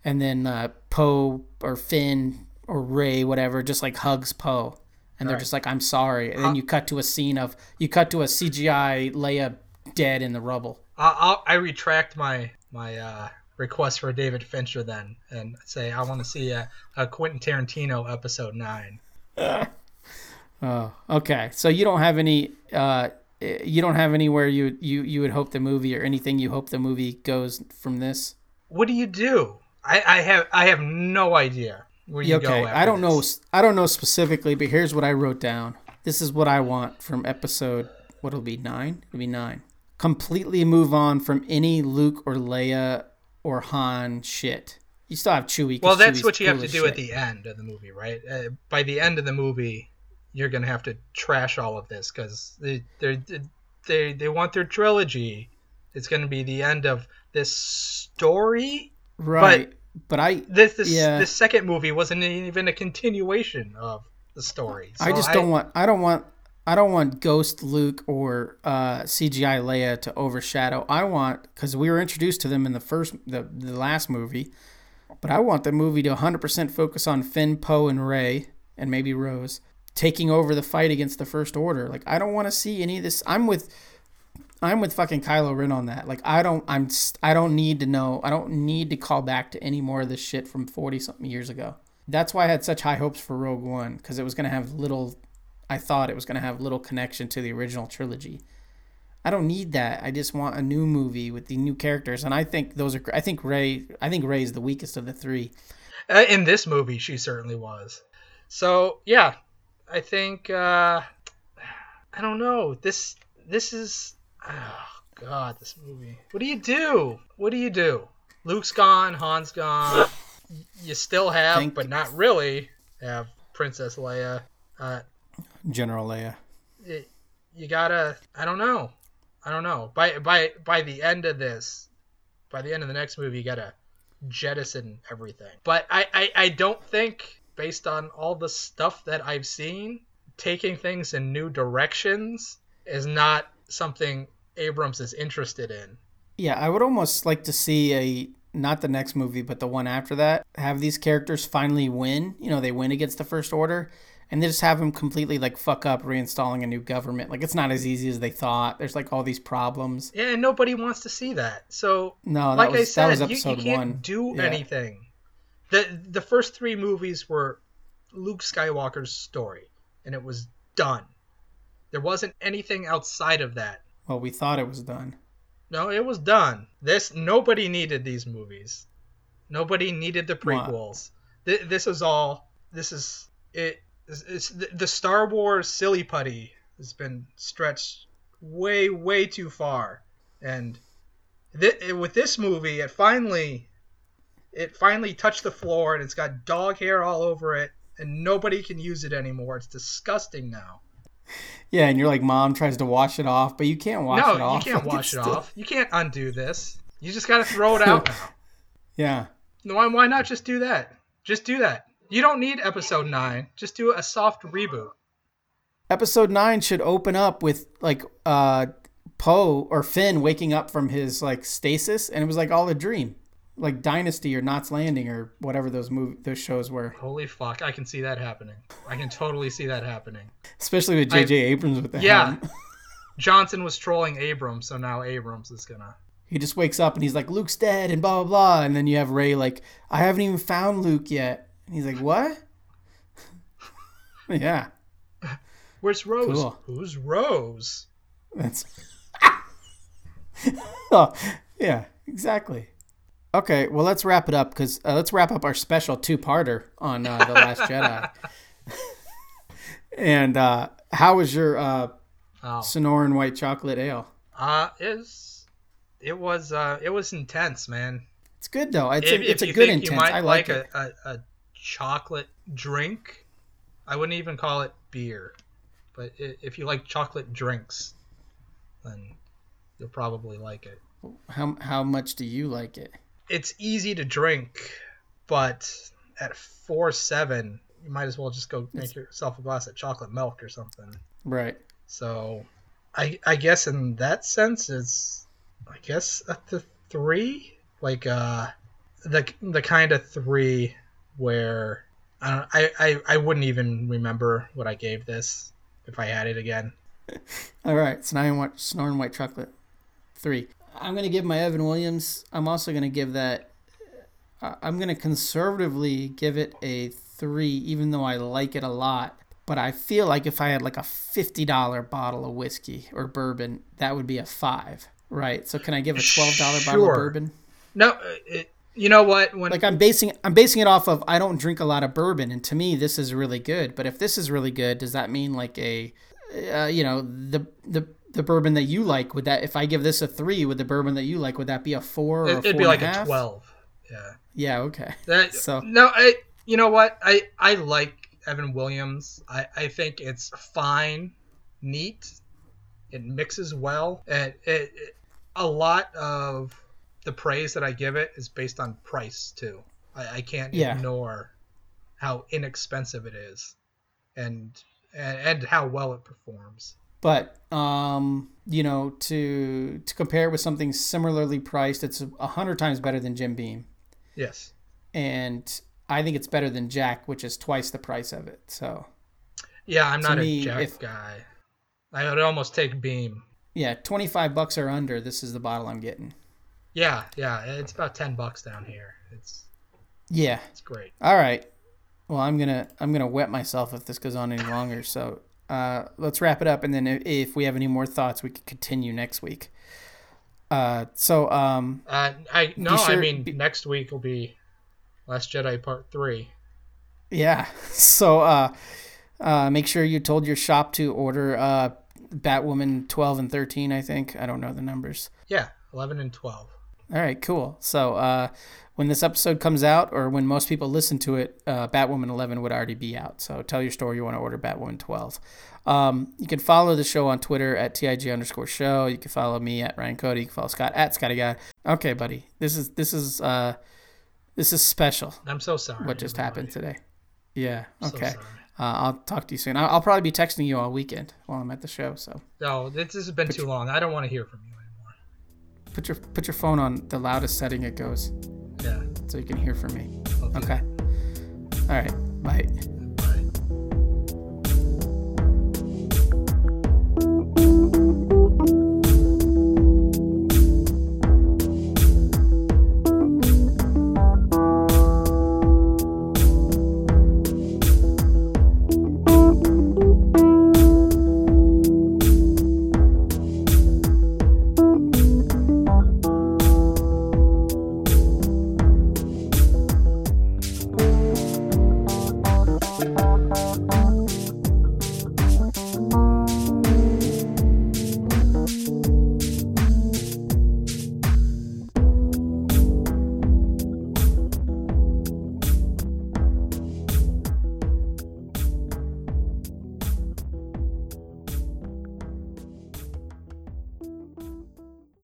and then uh, Poe or Finn or Rey, whatever, just like hugs Poe, and they're Right. just like, "I'm sorry." And then you cut to a scene of you cut to a CGI Leia dead in the rubble. I- I'll, I retract my my uh, request for David Fincher then, and say I want to see a, a Quentin Tarantino episode nine. Oh, okay. So you don't have any, uh, you don't have anywhere you you you would hope the movie or anything you hope the movie goes from this. What do you do? I, I have I have no idea where you okay, go. I don't know. I don't know specifically, but here's what I wrote down. This is what I want from episode. What'll be nine? It'll be nine. Completely move on from any Luke or Leia or Han shit. You still have Chewie. Well, that's Chewie's what you have to do at the end of the movie, right? Uh, by the end of the movie, you're gonna have to trash all of this because they they they they want their trilogy. It's gonna be the end of this story. right. But, but I This this Yeah. this second movie wasn't even a continuation of the story. I just don't want. I don't want. I don't want Ghost Luke or uh, CGI Leia to overshadow. I want because we were introduced to them in the first, the the last movie, but I want the movie to 100% focus on Finn, Poe, and Rey, and maybe Rose taking over the fight against the First Order. Like I don't want to see any of this. I'm with. I'm with fucking Kylo Ren on that. Like I don't. I'm. I don't need to know. I don't need to call back to any more of this shit from 40 something years ago. That's why I had such high hopes for Rogue One because it was gonna have little I thought it was going to have little connection to the original trilogy. I don't need that. I just want a new movie with the new characters, and I think those are. I think Rey. I think Rey is the weakest of the three. Uh, in this movie, she certainly was. So yeah, I think uh, I don't know. This this is oh god, this movie. What do you do? What do you do? Luke's gone, Han's gone. You still have, Think- but not really, have Princess Leia. Uh, General Leia. it, you gotta. I don't know. I don't know. By by by the end of this, by the end of the next movie, you gotta jettison everything. But I I, I don't think, based on all the stuff that I've seen, taking things in new directions is not something Abrams is interested in. Yeah, I would almost like to see a not the next movie, but the one after that. Have these characters finally win? You know, they win against the First Order, and they just have them completely like fuck up reinstalling a new government. Like it's not as easy as they thought. There's like all these problems. Yeah, and nobody wants to see that. So No, that like was I said, you- you, can't one. do Yeah. anything. the The first three movies were Luke Skywalker's story, and it was done. There wasn't anything outside of that. Well, we thought it was done. No, it was done. This nobody needed these movies. Nobody needed the prequels. Th- this is all. This is it. It's, the Star Wars silly putty has been stretched way, way too far, and th- with this movie, it finally, it finally touched the floor, and it's got dog hair all over it, and nobody can use it anymore. It's disgusting now. Yeah, and you're like, mom tries to wash it off, but you can't wash no, it off. No, you can't wash it still- off. You can't undo this. You just got to throw it out now. Yeah. Why, why not just do that? Just do that. You don't need episode 9. Just do a soft reboot. Episode nine should open up with like uh Poe or Finn waking up from his like stasis, and it was like all a dream, like Dynasty or Knots Landing or whatever those move those shows were. Holy fuck, I can see that happening. I can totally see that happening. Especially with J.J. Abrams with the Yeah. Johnson was trolling Abrams, so now Abrams is gonna. He just wakes up and he's like, Luke's dead and blah blah blah, and then you have Rey like, I haven't even found Luke yet. And he's like, what? yeah, Where's Rose? Cool. Who's Rose? that's. oh, yeah, exactly. Okay, well let's wrap it up because uh, let's wrap up our special two-parter on uh, the Last Jedi. and uh, how was your uh, Oh, Sonoran white chocolate ale? uh, is it was uh, it was intense, man. It's good though. It's if, a, it's if a good intense. I like, like, it. a, a, a chocolate drink, I wouldn't even call it beer. But if you like chocolate drinks, then you'll probably like it. How how much do you like it? It's easy to drink, but at four seven, you might as well just go make yourself a glass of chocolate milk or something. Right. So, I I guess in that sense, it's I guess at the three, like uh, the the kind of three where I don't I, I I wouldn't even remember what I gave this if I had it again. All right, so now I want Snoring White Chocolate. Three. I'm gonna give my Evan Williams. I'm also gonna give that. uh, I'm gonna conservatively give it a three, even though I like it a lot. But I feel like if I had like a fifty dollar bottle of whiskey or bourbon, that would be a five, right? So can I give a twelve dollar bottle of bourbon? No, uh, it, you know what? When Like I'm basing I'm basing it off of I don't drink a lot of bourbon, and to me this is really good. But if this is really good, does that mean like a, uh, you know, the the the bourbon that you like would that if I give this a three with the bourbon that you like would that be a four or a it, would four be like a a twelve. Yeah. Yeah. Okay. That So- no, I you know what? I I like Evan Williams. I I think it's fine, neat. It mixes well, and it, it a lot of the praise that I give it is based on price too. I, I can't Yeah. ignore how inexpensive it is, and, and and how well it performs. But um, you know, to to compare it with something similarly priced, it's a hundred times better than Jim Beam, Yes. and I think it's better than Jack, which is twice the price of it. So Yeah, I'm not me, a Jack if- guy. I would almost take Beam. yeah, twenty five bucks or under, this is the bottle I'm getting. Yeah, yeah, it's about ten bucks down here. It's Yeah. it's great. All right. Well, I'm gonna I'm gonna wet myself if this goes on any longer. So uh, let's wrap it up, and then if, we have any more thoughts, we can continue next week. Uh, so um, Uh, I no, sure- I mean be- next week will be Last Jedi Part Three. yeah. So uh, uh, make sure you told your shop to order uh, Batwoman twelve and thirteen. I think I don't know the numbers. Yeah, eleven and twelve. All right, cool. So uh, when this episode comes out, or when most people listen to it, uh, Batwoman 11 would already be out. So tell your store you want to order Batwoman 12. Um, you can follow the show on Twitter at TIG underscore show. You can follow me at Ryan Cody. You can follow Scott at Scotty Guy. Okay, buddy. This is this is uh, this is special. I'm so sorry. What just happened today? Yeah. I'm so Okay. Uh, I'll talk to you soon. I'll, I'll probably be texting you all weekend while I'm at the show. So No, this has been too long. I don't want to hear from you. Put your put your phone on the loudest setting it goes, Yeah. so you can hear from me. I'll Okay. All right. Bye.